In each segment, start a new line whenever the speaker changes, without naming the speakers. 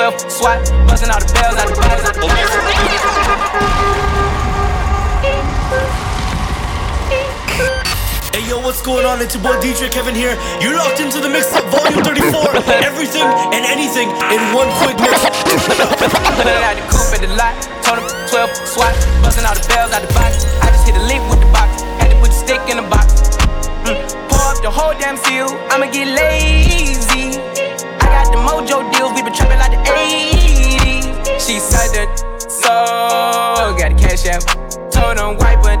12 swat. Busting all the bells out the
Hey yo, what's going on? It's your boy DJ Kevin here. You're locked into the mix of volume 34. Everything and anything in one quick mix.
Pulling out the coupe at the lot. Told him 12 swat. Busting all the bells out the box. I just hit a lick with the box. Had to put the stick in the box. Mm. Pour up the whole damn seal. I'ma get lazy. The mojo deals. We been trapping like the 80s. She said that so. Got the cash out. Told him white, but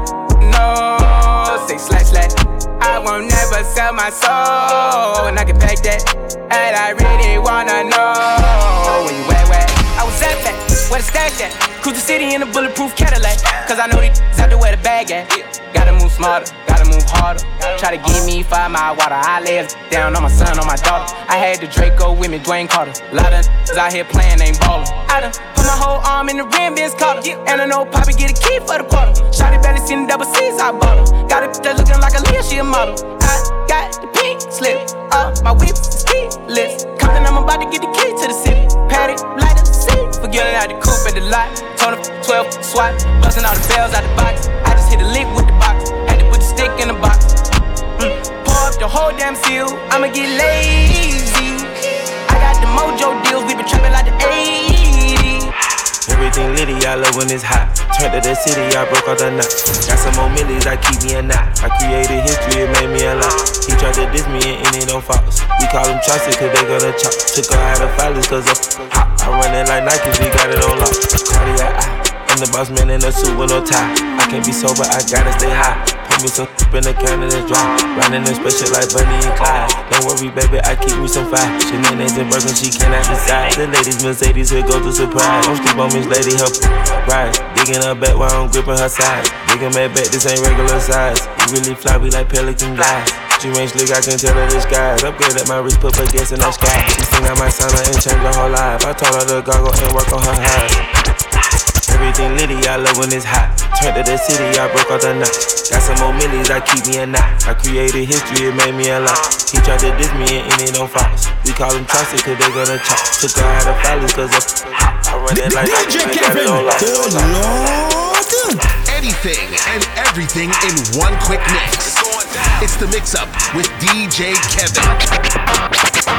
no. Say slash slash. I won't never sell my soul. And I can back that. And I really wanna know where you at, where? I was at that. Where the stash at? Cruise the city in a bulletproof Cadillac. Cause I know these out there where the bag at. Gotta move smarter, gotta move harder. Try to give me five mile water. I lay down on my son, on my daughter. I had the Draco with me, Dwayne Carter. lot of out here playing, ain't ballin'. I done put my whole arm in the rim, Vince Carter. And I know Poppy get a key for the quarter. Shotty barely seen the double C's, I bought her. Got it that looking like a Leah, she a model. I got the pink slip, uh, my whip is keyless. Compton, I'm about to get the key to the city. Patty, light up the out the coupe at the lot. Told him 12 swat. Busting all the bells out the box. I just hit a lick with the box. Had to put the stick in the box. Mm. Pour up the whole damn seal. I'ma get lazy. I got the mojo deals. We been trapping like the 80s.
Everything litty, I love when it's hot. Turned to the city, I broke all the knots. Got some more millies, I keep me a knot. I created history, it made me a lot. He tried to diss me and it don't false. We call them trusted cause they gonna chop. Took her out of filers cause of hot. I run it like Nike, we got it on lock. Cardiac. I'm the boss man in a suit with no tie. I can't be sober, I gotta stay high. Me some in the can it's dry. Riding in special like Bonnie and Clyde. Don't worry, baby, I keep me some fire. She Shenanigans and Birkin, she cannot decide. The ladies, Mercedes, here go to surprise. Don't sleep on Miss Lady, help ride. Digging her back while I'm gripping her side. Digging my back, this ain't regular size. You really fly, we like pelican glide. She range slick, I can tell her the skies. Upgrade at my wrist, put her gas in the sky. She I might sign her and change her whole life. I told her to goggle and work on her eyes. Everything litty, I love when it's hot. Turned to the city, I broke all the knots. Got some more millies, I keep me a knot. I created history, it made me a lot. He tried to diss me and it don't. We call them trusted cause they gonna chop. Took her out of filers cause of I run it like
DJ
I got it
Kevin.
on lock.
Good lord.
Anything and everything in one quick mix. It's the mix up with DJ Kevin.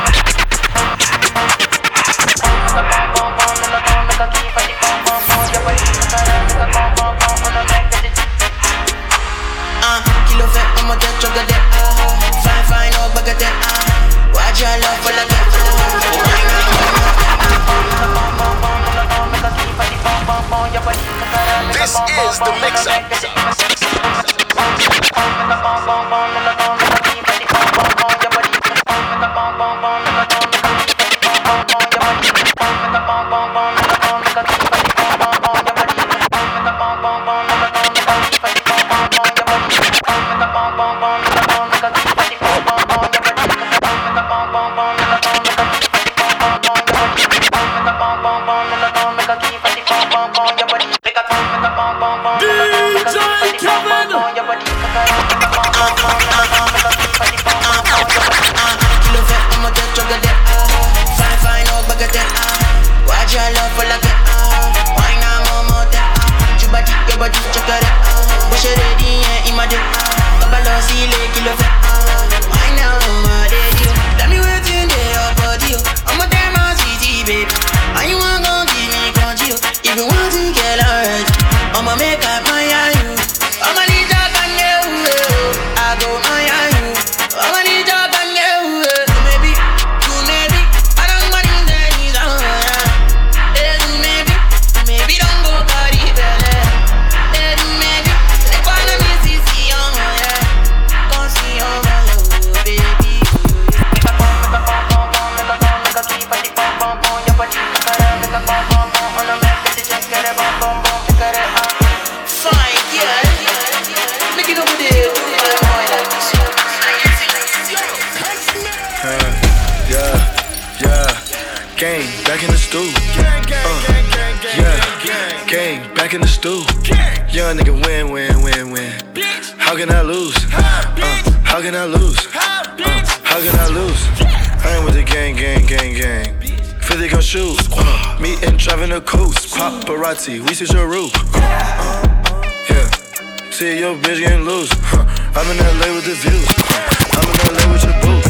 The
Paparazzi, we see your roof. Yeah. See your bitch getting loose. I'm in LA with the views. I'm in LA with your boo.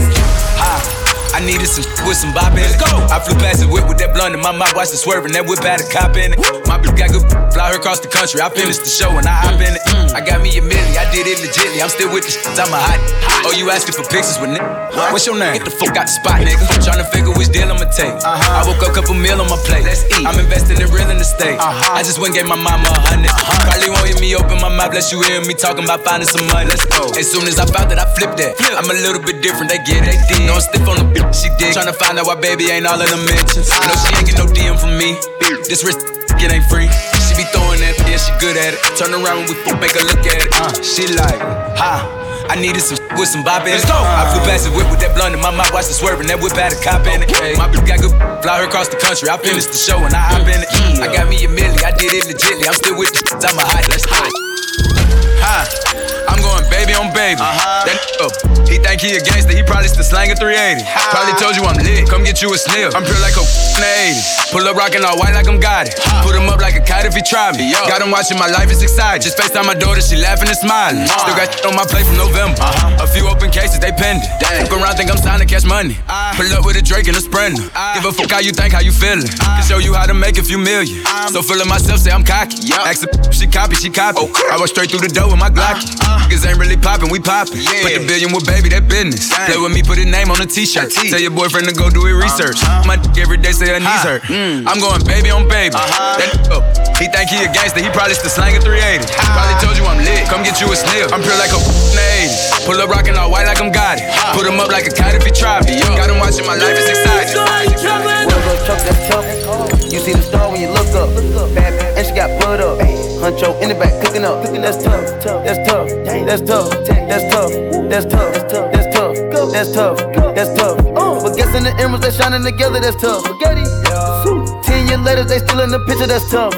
I needed some with some bop in it. Let's go. I flew past the whip with that blunt in my mouth, watched it swerving. That whip had a cop in it. My bitch got good, fly her across the country. I finished the show and I hop in it. I got me a milli, I did it legitly. I'm still with the shits, I'm a hot. Oh, you asking for pictures with nigga? What's your name? Get the fuck out the spot, nigga. Tryna figure which deal I'ma take. Uh-huh. I woke up, couple meal on my plate. Let's eat. I'm investing in real estate. Uh-huh. I just went gave my mama a 100 uh-huh. Probably won't hear me open my mouth, bless you hear me talking about finding some money. Let's go. As soon as I found that, I flipped that. Flip. I'm a little bit different, they get it. They did. No, I'm stiff on the she did. Tryna find out why baby ain't all in the mentions. No, she ain't get no DM from me. This wrist, it ain't free. She be throwing that, yeah, she good at it. Turn around when we fuck, make her look at it. Uh, she like, ha. I needed some with some bop in it. I flew past the whip with that blunt in my mouth, watched it swerving. That whip had a cop in it. My bitch got good, fly her across the country. I finished the show and I hop in it. I got me a milli, I did it legitly. I'm still with the I'm a hot, let's go. Hi, I'm going baby on baby. Uh-huh. That up. He think he a gangster, he probably still slanging 380. Probably told you I'm lit, come get you a sniff. I'm pure like a in the 80s. Pull up rockin' all white like I'm got it. Put him up like a kite if he try me. Got him watching my life is exciting. Just FaceTime my daughter, she laughing and smiling. Still got shit on my plate from November. Uh-huh. A few open cases, they pending. Fuck around, think I'm signing cash money. Ah. Pull up with a Drake and a Sprinter. Ah. Give a fuck how you think, how you feelin'. Ah. Can show you how to make a few million. Um. So feeling myself, say I'm cocky. Ask her, she copy, she copy. I walk straight through the door with my Glocky. Uh, uh. Niggas ain't really poppin', we poppin'. Put the billion with baby, that business. Play with me, put a name on a t-shirt. Tell your boyfriend to go do it research. Uh-huh. My dick every day say her knees hurt. I'm going baby on baby. Uh-huh. That up. He think he a gangster, he probably still slanging 380. Probably told you I'm lit, come get you a sniff. I'm pure like a in the 80s. Pull up rockin' all white like I'm got it. Put him up like a cat if he try me. Got him watching my life is exciting
little choke, that's tough. You see the star when you look up. Bad and she got blood up. Huncho in the back, cooking up. That's tough, that's tough, that's tough, that's tough, that's tough, that's tough, that's tough, that's tough. But guessin' the emeralds, they shining together, that's tough. Spaghetti. Ten years later, they still in the picture, that's tough.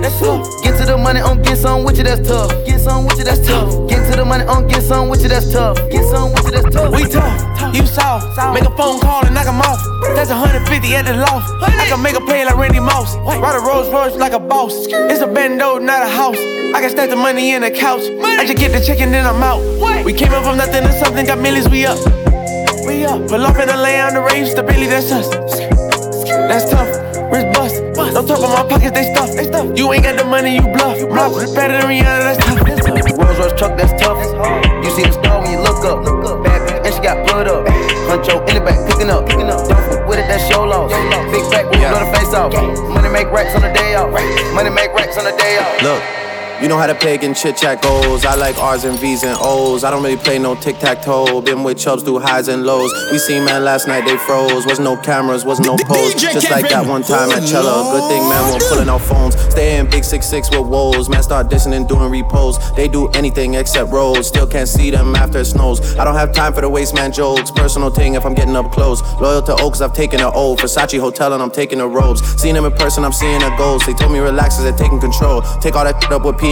That's tough. Get to the money on get some with you, that's tough. Get some with you, that's tough. Get to the money on get some with you, that's tough. Get some with you, that's tough.
We tough you soft. Make a phone call and knock him off. That's 150 at the loft. I can make a play like Randy Moss. Ride a Rolls Royce like a boss. It's a bando, not a house. I can stack the money in the couch. I just get the chicken, then I'm out. We came up from nothing to something, got millions, we up. We up. Pull up in the lay on the range, stability, that's us. That's tough. Wrist bust. Don't talk about my pockets, they stuff. They stuff. You ain't got the money, you bluff. Bluff. Better than Rihanna, that's tough. That's tough.
Rolls Royce truck, that's tough. You see the star when you look up. Got blood up. Huncho in the back, cooking up. Don't fuck with it, that's show loss. Big back, we blow the face off. Money make racks on the day off. Money make racks on the day off.
Look, you know how the pagan chit chat goes. I like R's and V's and O's. I don't really play no tic tac toe. Been with chubs through highs and lows. We seen man last night, they froze. Was no cameras, was no pose. Just like that one time at Cello. Good thing man won't pulling out phones. Stay in big six six with woes. Man start dissing and doing repos. They do anything except rolls. Still can't see them after it snows. I don't have time for the waste man jokes. Personal thing if I'm getting up close. Loyal to Oaks, I've taken an O. Versace Hotel and I'm taking the robes. Seen them in person, I'm seeing a ghost. They told me relax as they're taking control. Take all that up with P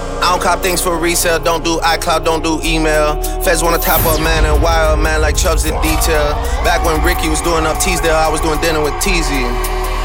I don't cop things for resale, don't do iCloud, don't do email. Feds wanna top up man and wire man like Chubbs did detail. Back when Ricky was doing up Teasdale, I was doing dinner with Teasy.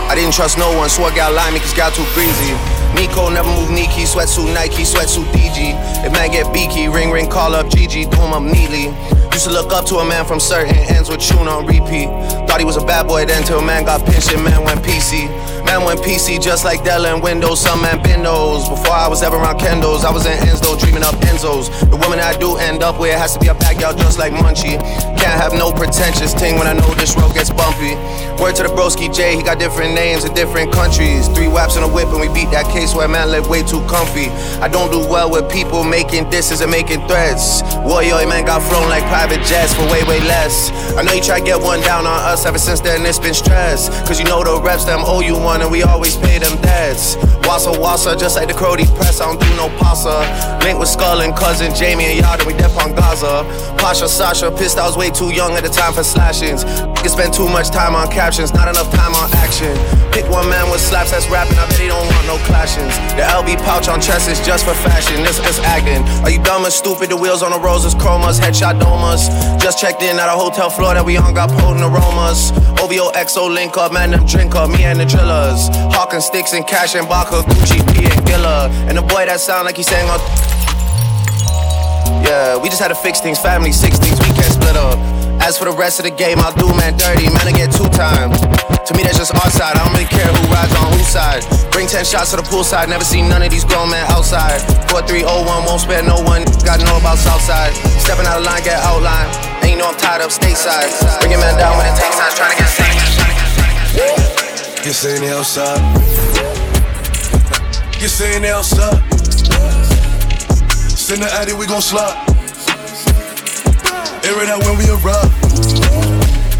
I didn't trust no one, swore gal lied me cause gal too greasy. Nico never move Nike, sweatsuit Nike, sweatsuit DG. If man get beaky, ring ring, call up Gigi, do him up neatly. Used to look up to a man from certain ends with tune on repeat. Thought he was a bad boy then till man got pinched and man went PC. Man went PC just like Dell and Windows, some man those. Before I was ever around Kendos, I was in Enzo dreaming up Enzos. The woman I do end up with has to be a backyard just like Munchie. Can't have no pretentious thing when I know this road gets bumpy. Word to the broski J, he got different names in different countries. Three waps and a whip and we beat that case where man live way too comfy. I don't do well with people making disses and making threats. Warrior man got flown like private jets for way, way less. I know you try to get one down on us ever since then, it's been stress. Cause you know the reps, them owe you one, and we always pay them debts. Wassa wassa, just like the Crody press, I don't do no pasta. Link with Skull and cousin Jamie and y'all, then we dep on Gaza. Pasha Sasha, pissed I was way too young at the time for slashings. You spend too much time on captions, not enough time on action. Pick one man with slaps that's rapping, I bet he don't want no clashings. The LB pouch on chest is just for fashion, this is acting. Are you dumb or stupid? The wheels on the roses, chromas, headshot domas. Just checked in at a hotel floor that we on, got potent aromas. OVO XO link up, man, them drink up, me and the drillers. Hawking sticks and cash and Baka, Gucci, P and Gilla. And the boy that sound like he sang on. Yeah, we just had to fix things, family 60s, we can't split up. As for the rest of the game, I'll do man dirty, man, I get two times. To me, that's just our side, I don't really care who rides on whose side. Bring 10 shots to the poolside, never seen none of these grown men outside. 4301, won't spare no one, gotta know about Southside. Stepping out of line, get outline, and you know I'm tied up stateside. Bringing man down when it takes time, trying to get safe.
You saying the outside? You saying the outside? Send the addy, we gon' slide. Air it out when we arrive.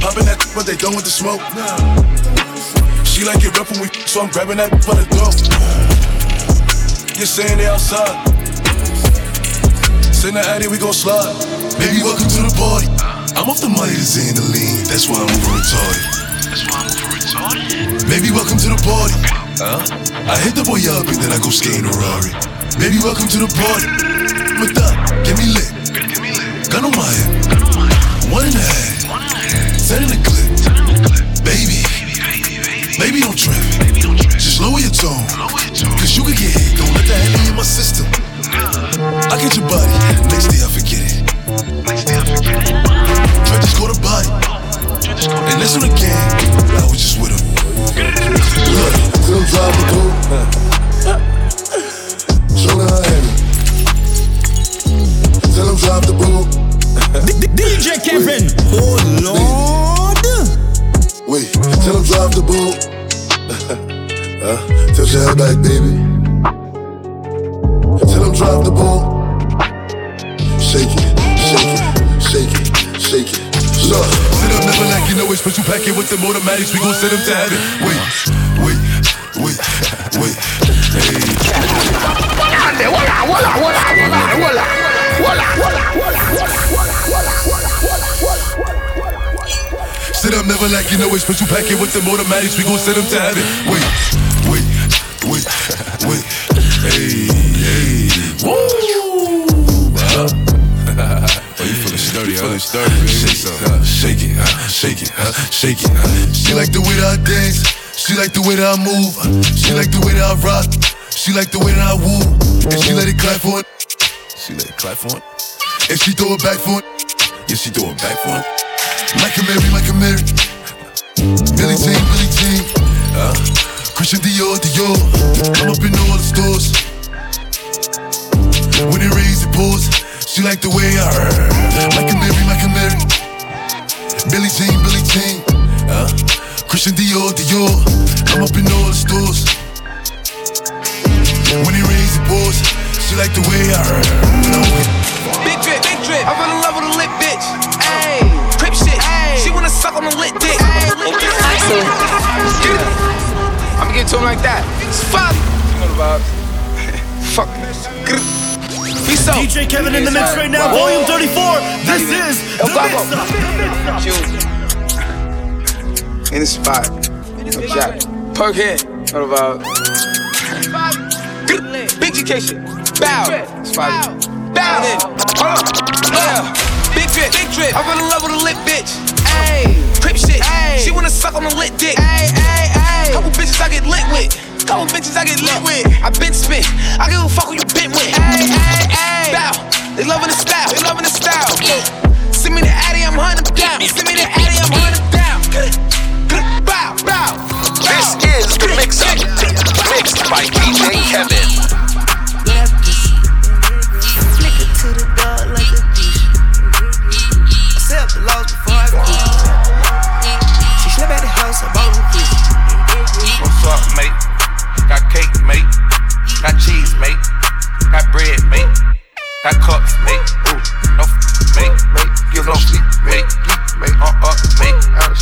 Popping that, but they done with the smoke. She like it rough when we, so I'm grabbing that for the dope. You saying they outside? Send the addy, we gon' slide. Baby, welcome to the party. I'm off the money to Xandaline, that's why I'm over retarded. That's why. Baby, welcome to the party. Huh? I hit the boy up and then I go skate in a Rari. Baby, welcome to the party. With that, get me lit. Give me lit. Gun on my head. One and a half. Set in the clip. Baby. Baby, don't trip. Just lower your tone. Cause you can get hit. Don't let that heavy in my system. I get your body. Next day I forget it. Next day I forget it. Try just go to body. And the game. I was just with him. Look, till drive the automatics. We gon' send them to heaven. Wait, wait, wait, wait. Hey. Sit up, never like you know it's special packet with the automatics. We gon' send them to heaven. Wait, wait, wait, wait. Hey, hey. Woo! Huh? oh, you feeling sturdy, huh? Feeling sturdy, baby. Shake, uh, shake it, uh, shake it, shake it. She like the way that I dance. She like the way that I move. She like the way that I rock. She like the way that I woo. And she let it clap for it. She let it clap for it. And she throw it back for it. Yeah, she throw it back for it. Like a Mary, like a Mary. Billie Jean, Billie Jean. Uh, Christian Dior, Dior. I'm up in all the stores. When it rains, it pours. She like the way I. Like a Mary, like a Mary. Billie Jean, Billie Jean. Uh, Christian Dior, Dior. I'm up in all the stores. When it rains, it pours. She like the way I heard.
Big drip, big drip. I fell in love with a lit bitch. Ayy, crip shit. Ayy, she wanna suck on a lit dick. Ayy, lit dick. I'ma get it to him like that. It's fuck. You know the vibes. Fuck. Peace out.
DJ Kevin in the mix right now, volume 34. This is the mix up.
In the spot. No jack. Perk head. Know the vibes. Big education. Bow. Spot. Bow. Hold on. Yeah. Big drip. Big drip. I fell in love with a lit bitch. Ayy. Crip shit. Ayy. She wanna suck on a lit dick. Ayy, ayy, ayy. Couple bitches I get lit with. Couple bitches I get lit with. I been spit. I give a fuck who you been with. Ayy, ayy, ayy. Bow. They loving the style. They loving the style. Send me the Addy, I'm hunting down. Send me the Addy, I'm hunting down.
by DJ Kevin.
Flick it to the dog like a dish. The loss before I finish. She the a.
What's up, mate? Got cake, mate. Got cheese, mate. Got bread, mate. Got cups, mate. No mate. no mate. Uh, uh mate. Up,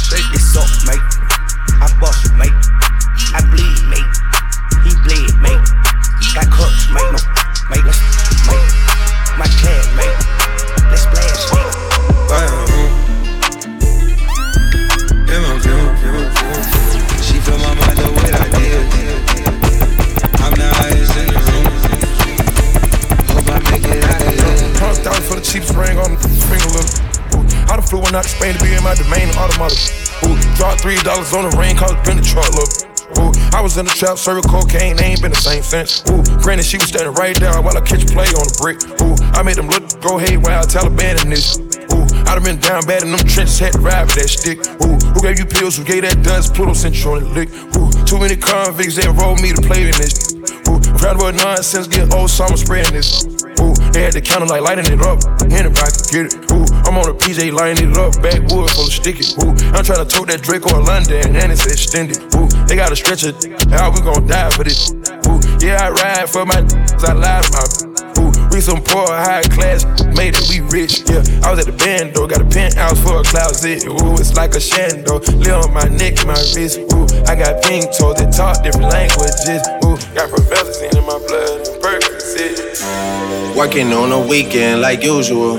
mate. I bust, mate. I bleed, mate. Make no, make no,
make my clan, make. Let's blast. She fill my mind with ideas. I'm the highest in the room. Hope I make it
out
of
here. Hundred thousand for the cheapest ring on finger, little. I done flew one out to Spain to be in my domain, automotive. Ooh, dropped three dollars on the ring, cause it been the truck, look. Was in the trap, serving cocaine, they ain't been the same since. Ooh, granted, she was standing right there while I catch play on the brick. Ooh, I made them look, go haywire, Taliban in this. Ooh, I done been down bad in them trenches, had to ride with that stick. Ooh, who gave you pills? Who gave that dust? Pluto sent you on the lick. Ooh, too many convicts that rolled me to play in this. Ooh, proud of nonsense, get old, so I'm spreading this. Ooh, they had the counter like lighting it up. Anybody can get it. Ooh, I'm on a PJ lighting it up. Backwood full of sticky. Ooh, I'm trying to tote that Drake on London and it's extended. Ooh, they got a stretcher. How we gon' die for this? Ooh, yeah, I ride for my. I to my. Ooh, we some poor, high class, made it, we rich. Yeah, I was at the band though, got a penthouse for a closet. Ooh, it's like a shando. Live on my neck, my wrist. Ooh, I got pink toes that talk different languages. Ooh, got professors in my blood and Percocet.
Working on a weekend like usual.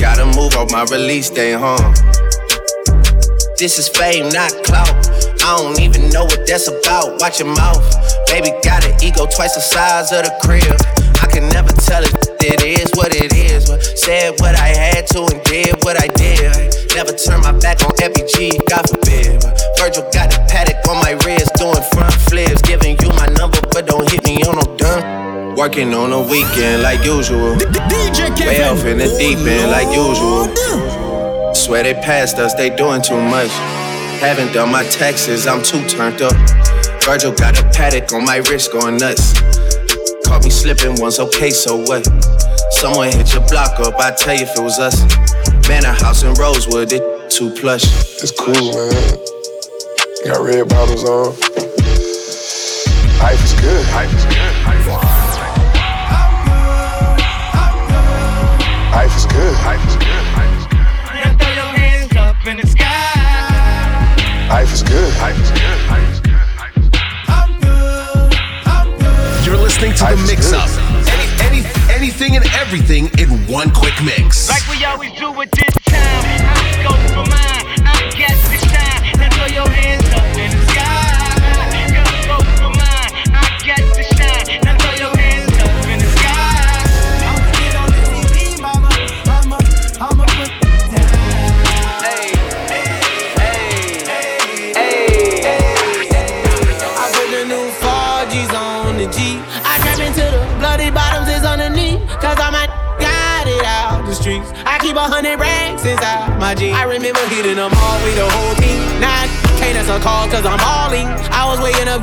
Gotta move on my release day, huh? This is fame, not clout. I don't even know what that's about. Watch your mouth. Baby got an ego twice the size of the crib. I can never tell it, it is what it is. But said what I had to and did what I did. Never turn my back on FBG, God forbid. But Virgil got a Patek on my wrist, doing front flips. Giving you my number, but don't hit me on no done. Working on a weekend like usual. Way off in the deep end like usual. Swear they passed us, they doing too much. Haven't done my taxes, I'm too turned up. Virgil got a Patek on my wrist going nuts. Caught me slipping once, okay, so what? Someone hit your block up, I tell you if it was us. Man, a house in Rosewood, it too plush.
It's cool, man. Got red bottles on. Life is good. Life is good. Life is good. Is good. Life is good.
Now throw your hands up in the sky.
Life is good. Life is good. Life is good.
You're listening to the mix up. Any, any, anything and everything in one quick mix.
Like we always do at this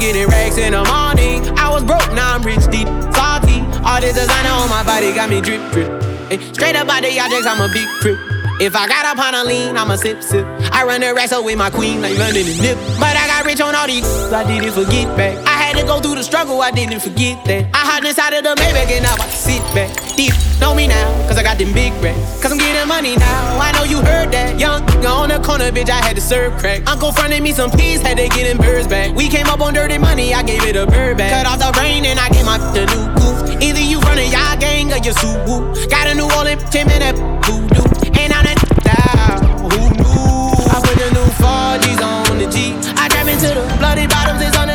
getting racks in the morning. I was broke, now I'm rich, deep, salty. All this designer on my body got me drip, drip. Hey, straight up out the objects, I'm a big crip. If I got up on a lean, I'ma sip, sip. I run the racks up with my queen, like running the nip. But I got rich on all these, I didn't forget back. I had to go through the struggle, I didn't forget that. I hopped inside of the Maybach and I sit back. Deep, know me now, cause I got them big racks. Cause I'm getting money now, I know you heard that. Young, nigga on the corner, bitch, I had to serve crack. Uncle fronted me some peas, had to get them birds back. We came up on dirty money, I gave it a bird back. Cut off the rain and I gave my the new goof. Either you running y'all gang or you Subaru. Got a new Orleans, Tim and that voodoo. And now that down, who knew? I put the new 4Gs on the G. I trap into the bloody bottoms is underneath. Cause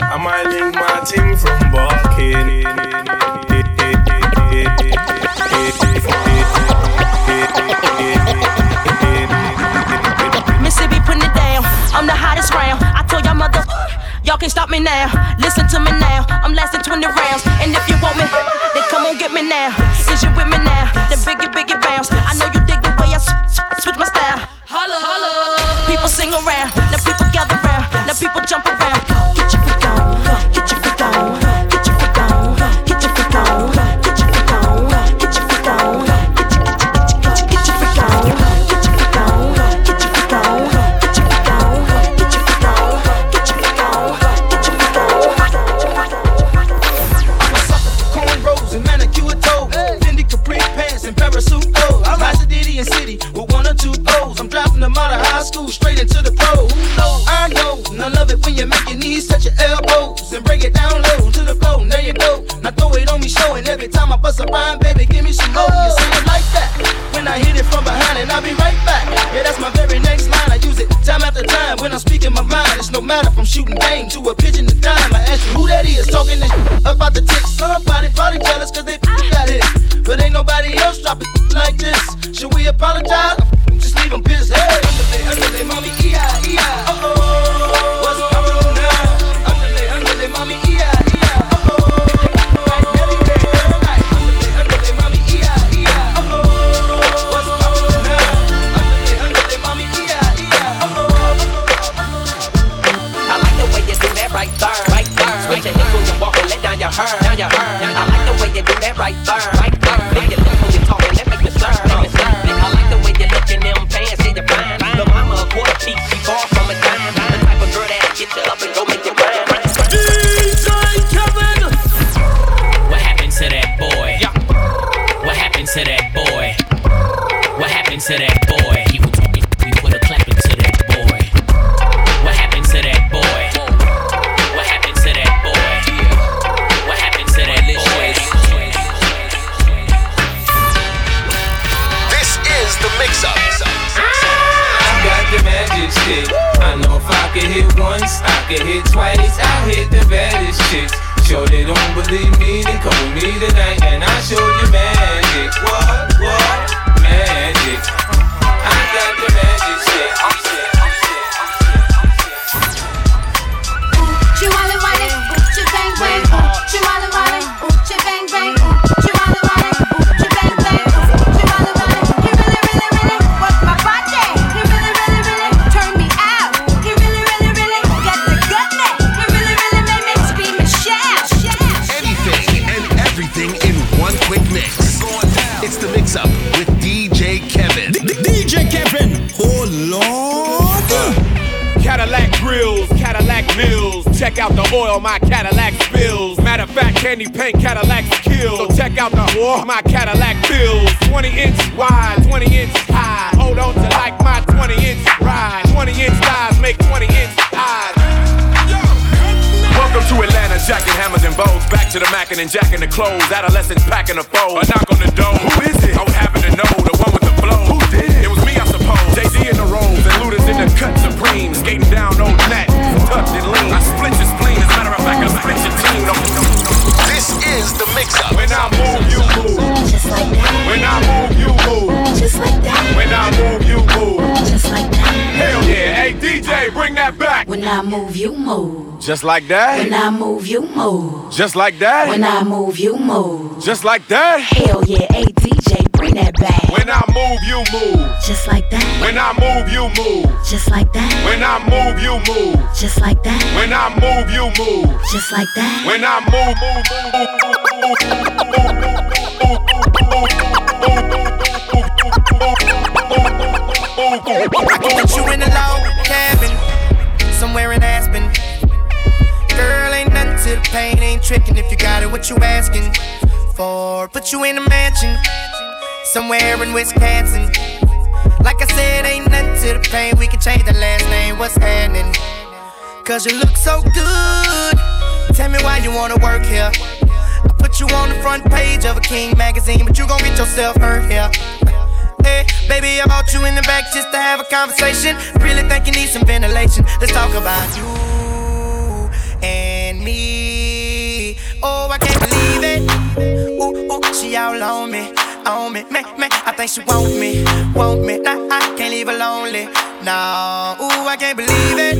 I might link my team from Barking.
Mississippi putting it down. I'm the hottest round. I told y'all mother. Y'all can't stop me now. Listen to me now. I'm lasting 20 rounds. And if you want me, then come on get me now. Since you with me now, then biggie, biggie bounce. I know you dig the way I
switch my style. Holla, holla. People sing around. Now people gather baby, give me some more. You say it like
that. When I hit it from behind, and I'll be right back. Yeah, that's my very next line. I use it time after time when I'm speaking my mind. It's no matter from
shooting game to a pigeon to dime. I ask you who that is talking this about the tick. Somebody probably jealous cause they got it. But ain't nobody else dropping like this. Should we apologize? Just
leave them pissed. Hey, under
they, under they, mommy, E-I, E-I, uh-oh. Hair. I like the way you do that right there, Sure they don't believe me, then come with me tonight and I'll show you magic. What? What? Magic.
Check out the oil my Cadillac spills. Matter of fact, candy paint Cadillacs kill. So check out the oil my Cadillac fills. 20 inch wide, 20 inch high. Hold on to like my 20 inch ride. 20 inch thighs make 20 inch eyes. Welcome to Atlanta, jacking hammers and bows. Back to the mackin' and jacking the clothes. Adolescents packing the foe. A knock on the door. Who is it? I would happen to know the one with the flow. Who did it? It was me, I suppose. Jay Z in the rolls and Luda's in the cut supreme. Skating down old Nat, tucked and
is the mix up.
When I move, you move.
Just like that.
When I move, you move.
Just like that.
When I move, you move.
Just like that.
Hell yeah. Hey, DJ, bring that back.
When I move, you move.
Just like that.
When I move, you move.
Just like that.
When I move, you move.
Just like that.
Hell yeah, hey DJ, bring that back.
When I move, you move.
Just like that.
When I move, you move.
Just like that.
When I move, you move.
Just like that.
When I move, you move.
Just like that.
When I move, move,
I can put you in a log cabin, somewhere in Aspen. Girl, ain't nothing to the pain, ain't tricking if you got it, what you asking for? Put you in a mansion, somewhere in Wisconsin. Like I said, ain't nothing to the pain, we can change the last name, what's happening? Cause you look so good, tell me why you wanna work here. Put you on the front page of a King magazine, but you gon' get yourself hurt here. Eh, hey, baby, I brought you in the back just to have a conversation. Really think you need some ventilation. Let's talk about you and me. Oh, I can't believe it. Ooh, ooh, she all on me, on me, me, me. I think she want me, want me. Nah, I can't leave her lonely. No, ooh, I can't believe it.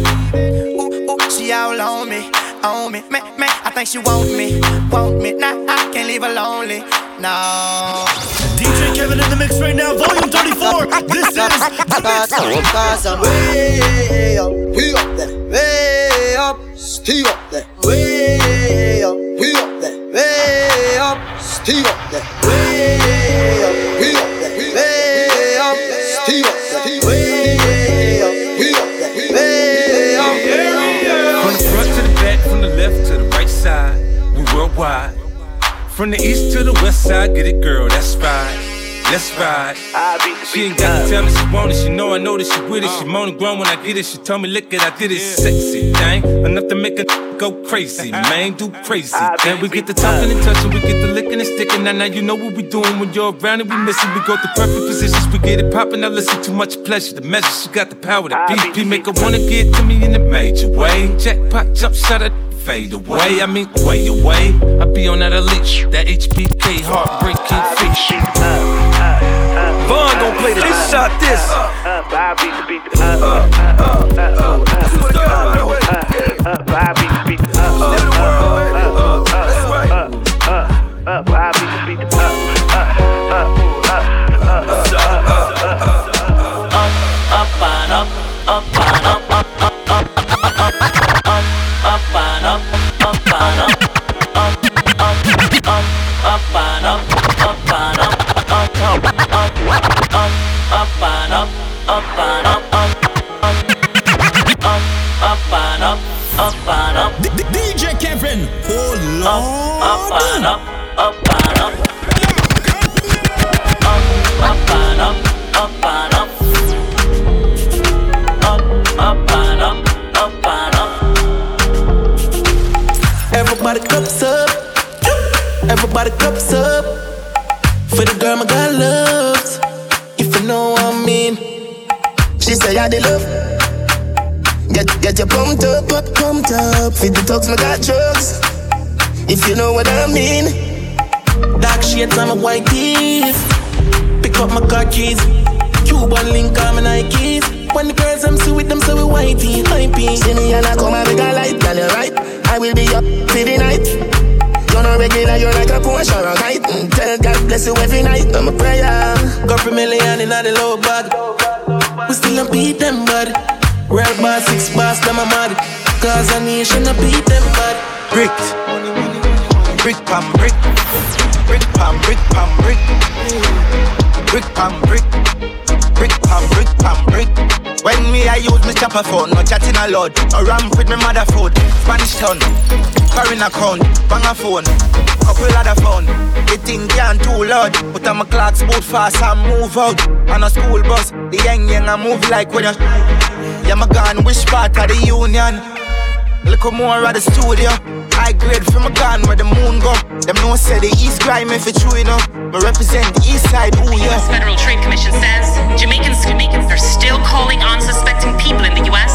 Ooh, ooh, she all on me, on me, me, me. I think she want me, want me. Nah, I can't leave her lonely. No.
DJ Kevin in the mix right now, volume 34. This is the mix.
Cause I'm way up, way up there, way up, stay up there, way up, way up there, way up, stay up there, way up, way up there, way up, stay up
worldwide. From the east to the west side, get it, girl, that's fine.
let's ride. She ain't got to tell me she want it, she know I know that she with it. She moaning grown when I get it, she told me look it, I did it. Sexy thing, enough to make a go crazy, man, do crazy. Then we get the talking and touching, we get the licking and sticking. Now, now you know what we doing when you're around and we missing. We go through perfect positions, we get it popping. Now listen, too much pleasure. The measure, she got the power. The BP make her wanna get to me in a major way. Jackpot, jump shut at fade away. I mean, way away. I be on that elite, that HBK heartbreaking fish.
Vaughn gon' play the this shot this.
Up up, up and up, up, and up, up and up. Up and up, up. Up and up, up and up.
Everybody cups up. Everybody cups up. For the girl my God loves. If you know what I mean. She say I the love. Get get you pumped up, up, pumped up. Feed the talks, my got drugs. If you know what I mean. Dark shades on my white teeth. Pick up my car keys. Cuban link on my Nikes. When the girls I'm see with them, so we whitey, hypey. See me and I come and make a light, girl, you right. I will be up for the night. You're not regular, you're like a Porsche or a kite. Mm, Tell God bless you every night. I'm a prayer. a million in a the low bag. We still don't beat them, bud. Real bar, six bars, them a mad. Cause a nation, I beat them, bud.
Brick. Brick pam brick. Brick pam brick pam brick. Brick pam brick. Brick pam brick pam brick. When me I use my chopper phone, no chatting a lot. No ramp with me mother food. Spanish town, foreign account, bang a phone. Couple other phone. The thing can't too loud. Put on my clocks boot fast and move out. On a school bus, the young young I move like when you. Yeah, my gun, which part of the union? Look more at the studio. High grade from a gun where the moon go. Them no say the east grime if it's true enough. Me represent the east side, ooh
The
yeah.
U.S. Federal Trade Commission says Jamaicans, Jamaicans are still calling unsuspecting people in the U.S.,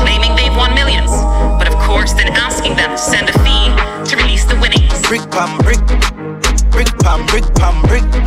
claiming they've won millions, but of course then asking them to send a fee to release the winnings.
Brick pam brick, brick pam brick pam brick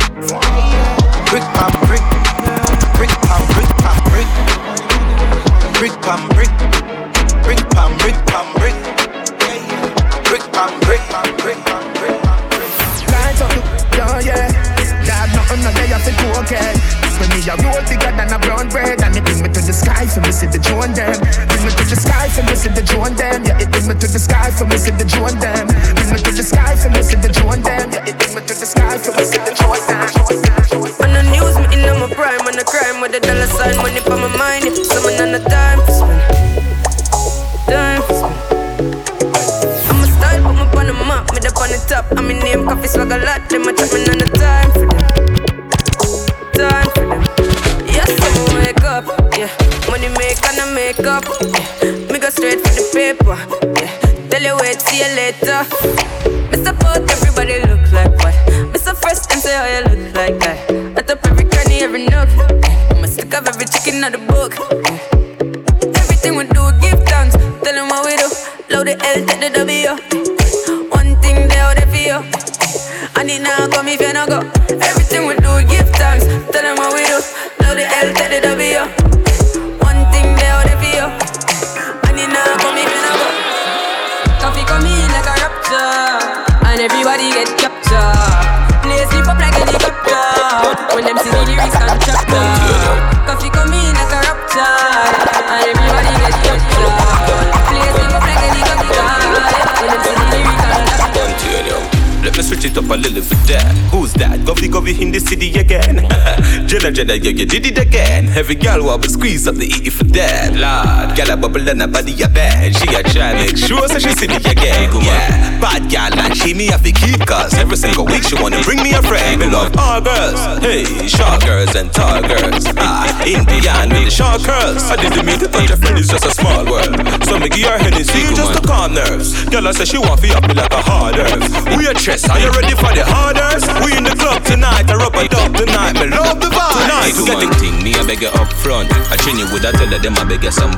little for that. Who's that? Govy Govy in the city again. Jenna Jenna, yeah, you did it again. Every girl want to squeeze up the eat for that. Lord, girl a bubble and a body a bad. She a try make sure so she see me again. Yeah, bad girl like she me have to keep cause every single week she wanna bring me a friend. Me love all girls, hey, short girls and tall girls. Ah, Indian with short curls. I didn't mean to touch a friend, it's just a small world. So me give her Hennessy just to calm nerves. Girl I say she want to up me like a hard earth. We a chess, are you ready for the harders? We in the club tonight, I rub a dub tonight. Me love the vibe. Tonight,
Do my thing, me I beg you up front. I train you with I tell her them I beg you some.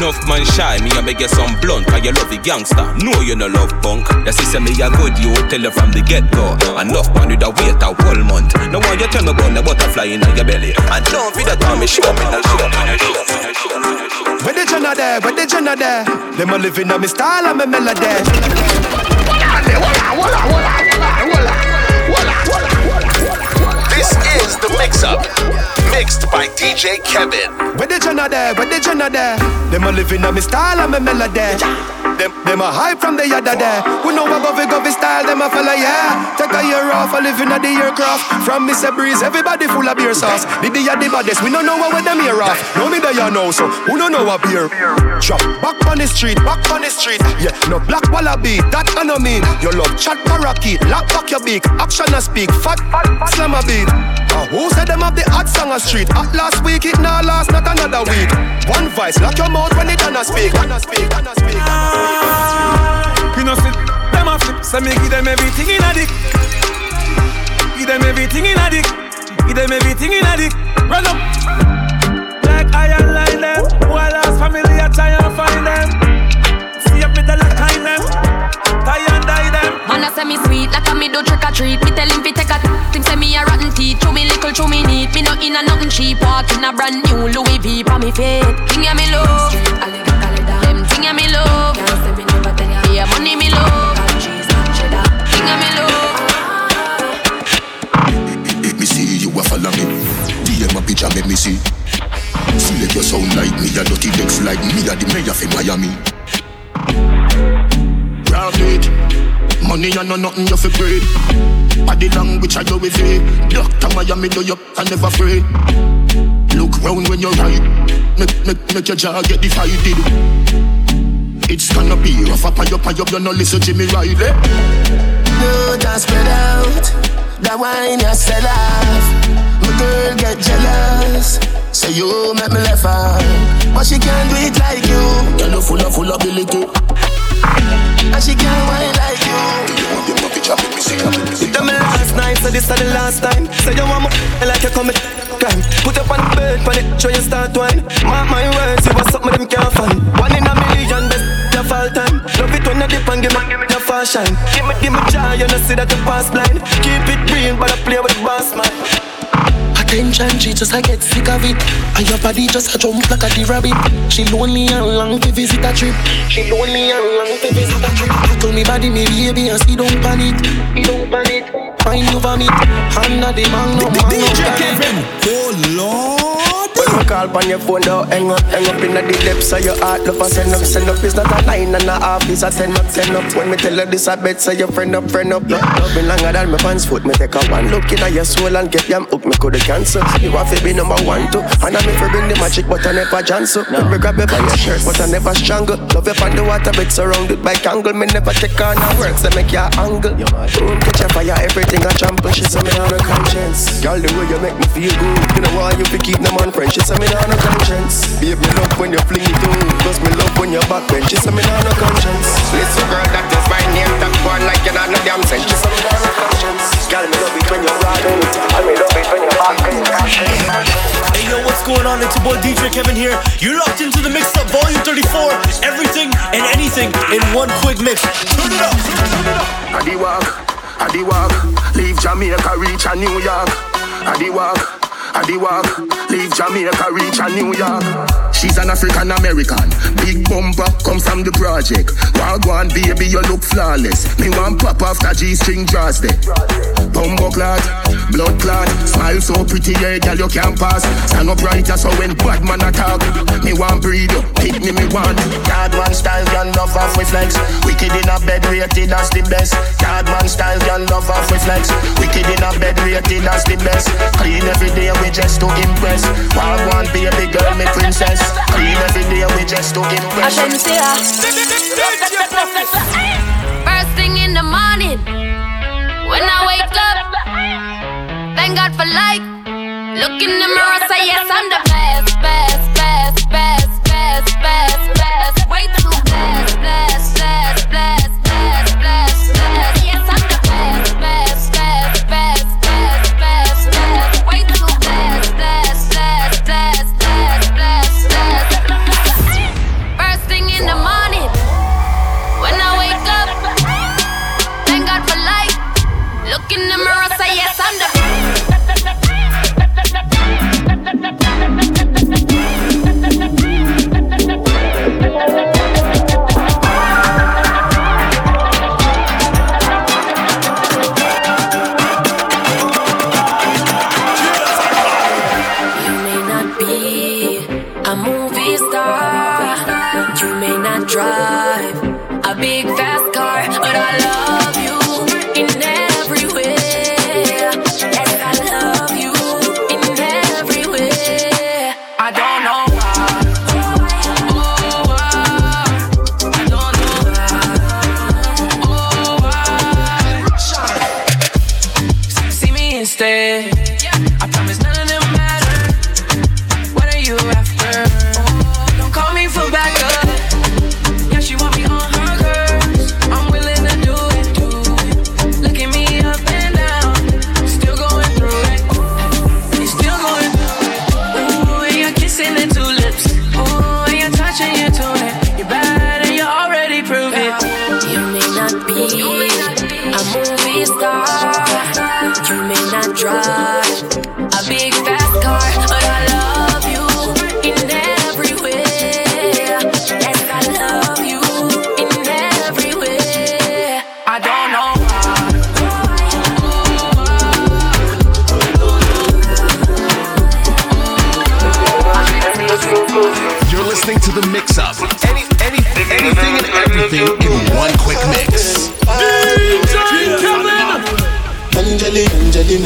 Enough man shy, me I beg you some blunt. Cause you love the gangster, no you no love punk. The sister me a good, you tell her from the get go. Enough man with a wait a whole month. No one you tell me about the butterfly in your belly. And don't be that time me show me no show me no show me no show me no.
Where the Jenna there? Where the Jenna there? Them a living on me style and me melody.
This is the mix up. Mixed by DJ Kevin.
Where the Jenna there? Where the Jenna there? Them a living on me style and me melody. Them, them a hype from the yada there. We know about govy govy style, them a fella, yeah. Take a year off, a living at the aircraft. From Mr. Breeze, everybody full of beer sauce. The the the baddest, we don't know what with them here off. No me there you know, so who don't know what beer? Drop back on the street, back on the street. Yeah, no black wallaby, that I know mean. You love chat parakeet, lock back your beak, action a speak, fat, fat slam a beat. Uh, who said them have the hot song a street? Hot last week, it now last, not another week. One voice, lock your mouth when it done a speak. Done a speak, done a speak, done a speak.
We no flip, them a flip, so me give them everything in a dick. Give them everything in a dick. Give them everything in a dick. Run up. Like iron line them. Who I lost family, I try and find them. See up with the lock kind them. Tie and.
Man, I say me sweet, like a me do trick or treat. Me tell him fi take a him say me a rotten teeth. Chew me little, chew me neat. Me no in a nothing cheap. Walk in a brand new Louis V pa me feet. Thing ya me love, them thing ya me love. Yeah, money me love. Thing ya me love.
Me see you a follow me. DM a picture make me see. Select your sound like me, a dirty decks like me, a the mayor for Miami. Profit, money and no nothing you fi pray. Body language I do with it. Doctor Miami do you I never afraid. Look round when you ride. Make, make, make your jaw get divided. It's gonna be rough up and up and up, you no listen Jimmy Riley. Eh?
You just spread out the wine you sell off. My girl get jealous, so you make me laugh out. But she can't do it like you.
Girl, you full of full of ability.
And she can't wine like you.
You.
Tell me last night, so this is the last time. Say you want me like you come crime. Put up on the bed, on it, show you start wine. Mark my words, you was something them can't find. One in a million, best your fall time. Love it when you dip and give me your shine. Give me, give me joy, you know see that you pass blind. Keep it real, but I play with the boss man. Attention, she just I get sick of it. And your body just a jump like a the rabbit. She lonely and long to visit a trip. She lonely and long to visit a trip. Told me body, me baby, and see don't panic. You don't panic. Find you vomit. Under the man, no man, no panic.
Oh Lord.
When me call on your phone, don't hang up, hang up in the depths of your heart. Love and send up, send up. It's not a nine and a half, it's a ten up, ten up. When me tell her this, I bet say your friend up, friend up. Yeah. Love me longer than my pants foot. Me take a one look in your soul and get them hook. Me coulda cancel. You want to be number one too. And I me for bring the magic, but I never cancel. No. Oh. Me grab you by your shirt, but I never strangle. Love you on the water, but surrounded by kangle. Me never take on her works, they make you angle. Boom, catch a fire, everything I trample. She say me on a conscience. Girl, the way you make me feel good. You know why you fi keep them on friends. She say me on a conscience. Babe, me love when you fling it out. Plus me love when you back bench. She say me on a conscience. Listen, girl, that is my name. That one like you're not no damn sense. She say me on a conscience. Girl, me love it when you ride out. And me love it when you back bench.
Hey yo, what's going on? It's your boy DJ Kevin here. You're locked into the Mix Up Volume 34. Everything and anything in one quick mix. Turn it up.
I the walk, I the walk, leave Jamaica, reach a New York. I the walk, I the walk, leave Jamaica, reach a New York. She's an African American, big bumper, come from the project. Wagwan baby, you look flawless. Me want pop after G-string draws there. Bumbo clot, blood clot, smile so pretty, yeah, girl you can't pass. Stand up right, so when bad man attack, me want breathe, pick me, me want.
Yard man style, girl love off with flex. Wicked in a bed, rated as the best. Yard man style, girl
man love off we flex. Wicked in a bed rated as the best. Clean every day we just to impress. Wild one baby girl, me princess. Clean every day we just to impress.
First thing in the morning, when I wake up, thank God for life. Look in the mirror, say yes, I'm the best, best, best, best, best, best, best. Way too blessed, blessed, blessed, blessed, blessed, blessed, blessed.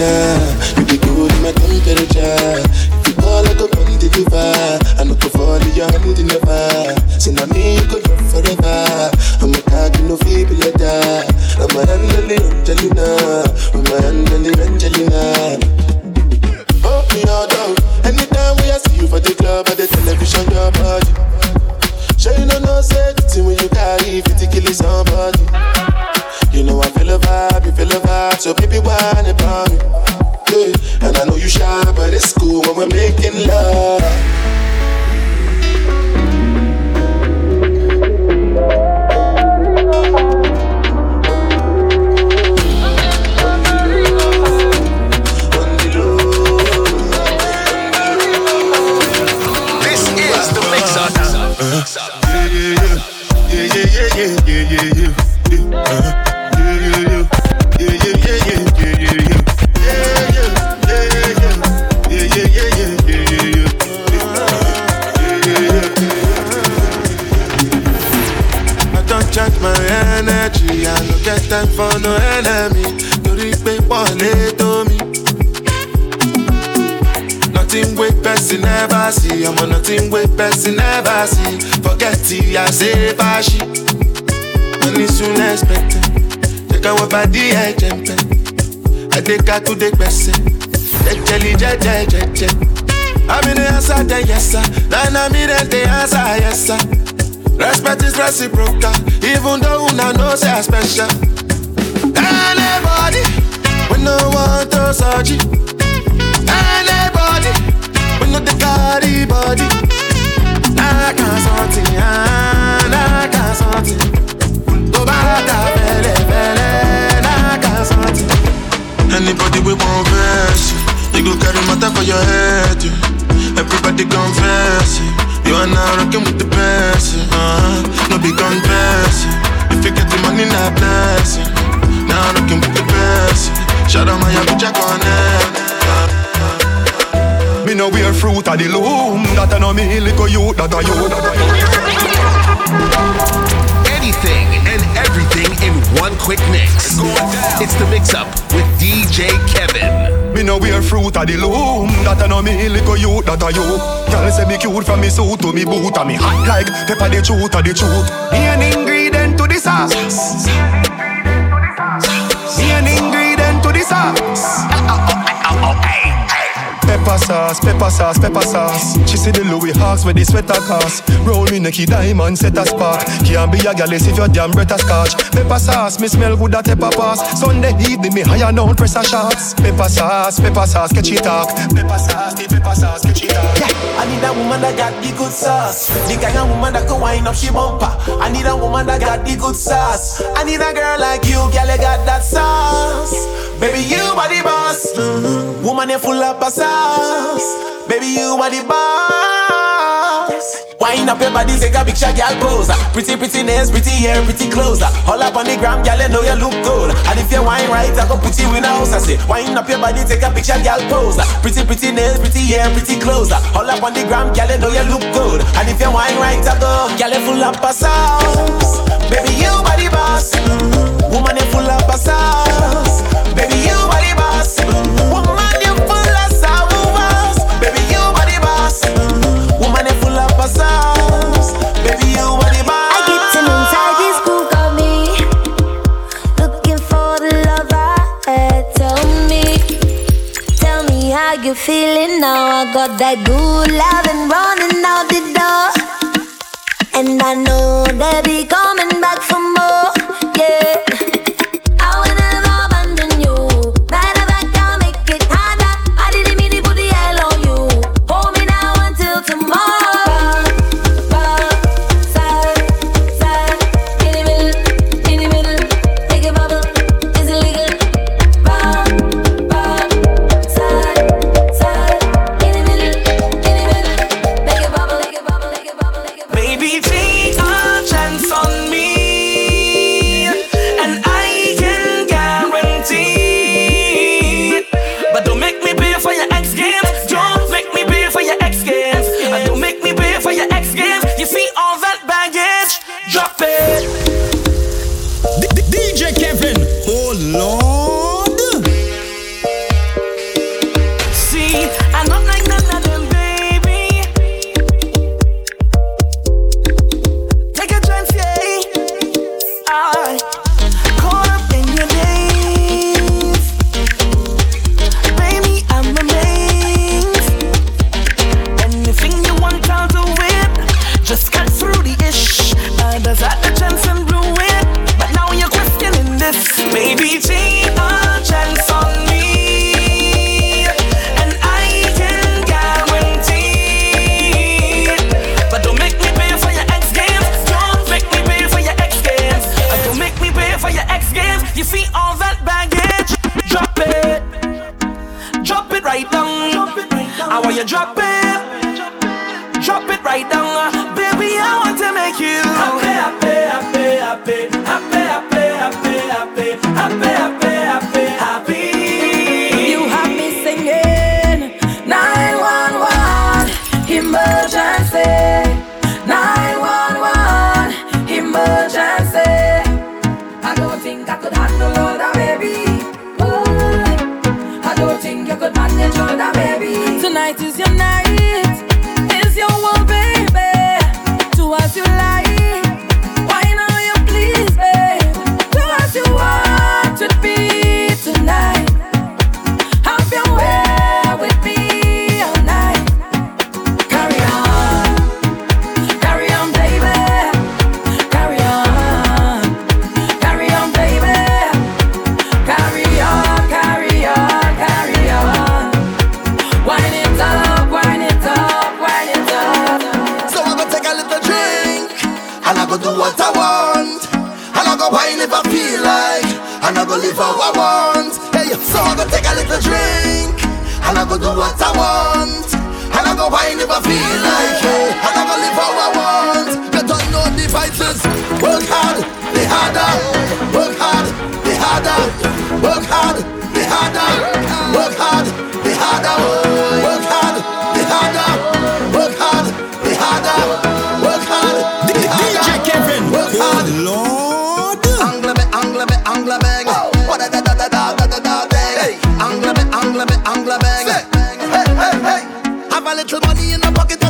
Angelina, you be good in my temperature. If you call, I go come deliver. I no go fall in your hand in never. Say na me you go love forever. I'm a cocky no feeble letter. I'm a Angeli, Angelina. I'm a Angeli, Angelina. Oh, me all down. Anytime we I see you for the club or the television, your body. Sure you know no thing when you carry 50 kill somebody. You know I feel a vibe, you feel a vibe, so baby whine about see. Forget it, I say fashi. Money soon expected. Out what body I jump. I take out to the person. Jejeli jeje jeje. I'm in the answer then yes sir. Then I'm in the answer yes sir. Respect is reciprocal, even though una know say I special. Anybody, we no want to surgery. Anybody, we no the carry body. Anybody we want verse you, go carry matter for your head. Yeah. Everybody confess it. You are now rocking with the best. Yeah. Uh-huh. No be confess. Yeah. If you get the money, not blessing. Now rocking with the best. Yeah. Shout out my bitch, I connect.
Me no wear fruit of the loom. That I know me little you, that I you, that I you.
Anything and everything in one quick mix. It's the mix up with DJ Kevin.
Me no wear fruit of the loom That I know me little youth that I you Girl say me cute from me suit to me boot And me hot like pepper the truth of the truth Me an ingredient to the sauce Pepper sauce, pepper sauce, pepper sauce. She see the Louis Hawks with the sweater cost. Roll me necky diamond, set a spark. Can't be a gal if your damn breath a scotch. Pepper sauce, me smell good at pepper pass. Sunday evening me higher down press a shots. Pepper sauce, pepper sauce, catch it talk. Pepper sauce, the pepper sauce, catch it talk.
Yeah, I need a woman that got the good sauce. The kind of woman that can wind up she bumper. I need a woman that got the good sauce. I need a girl like you, you got that sauce. Baby, you are the boss. Mm-hmm. Woman, you full of sauce. Baby, you are the boss. Wind up your body, take a picture, girl, pose. Pretty, pretty nails, pretty hair, pretty clothes. All up on the gram, girl, you know you look good. And if you wine right, I go put you in a house. I say, wind up your body, take a picture, girl, pose. Pretty, pretty nails, pretty hair, pretty clothes. All up on the gram, girl, you know you look good. And if you wine right, I go, girl, you full up of sauce. Baby, you the boss. Woman, you full up of sauce. Baby, you the boss. You
feeling now. I got that good love and running out the door, and I know they'll be coming back for more.
little
money in a
pocket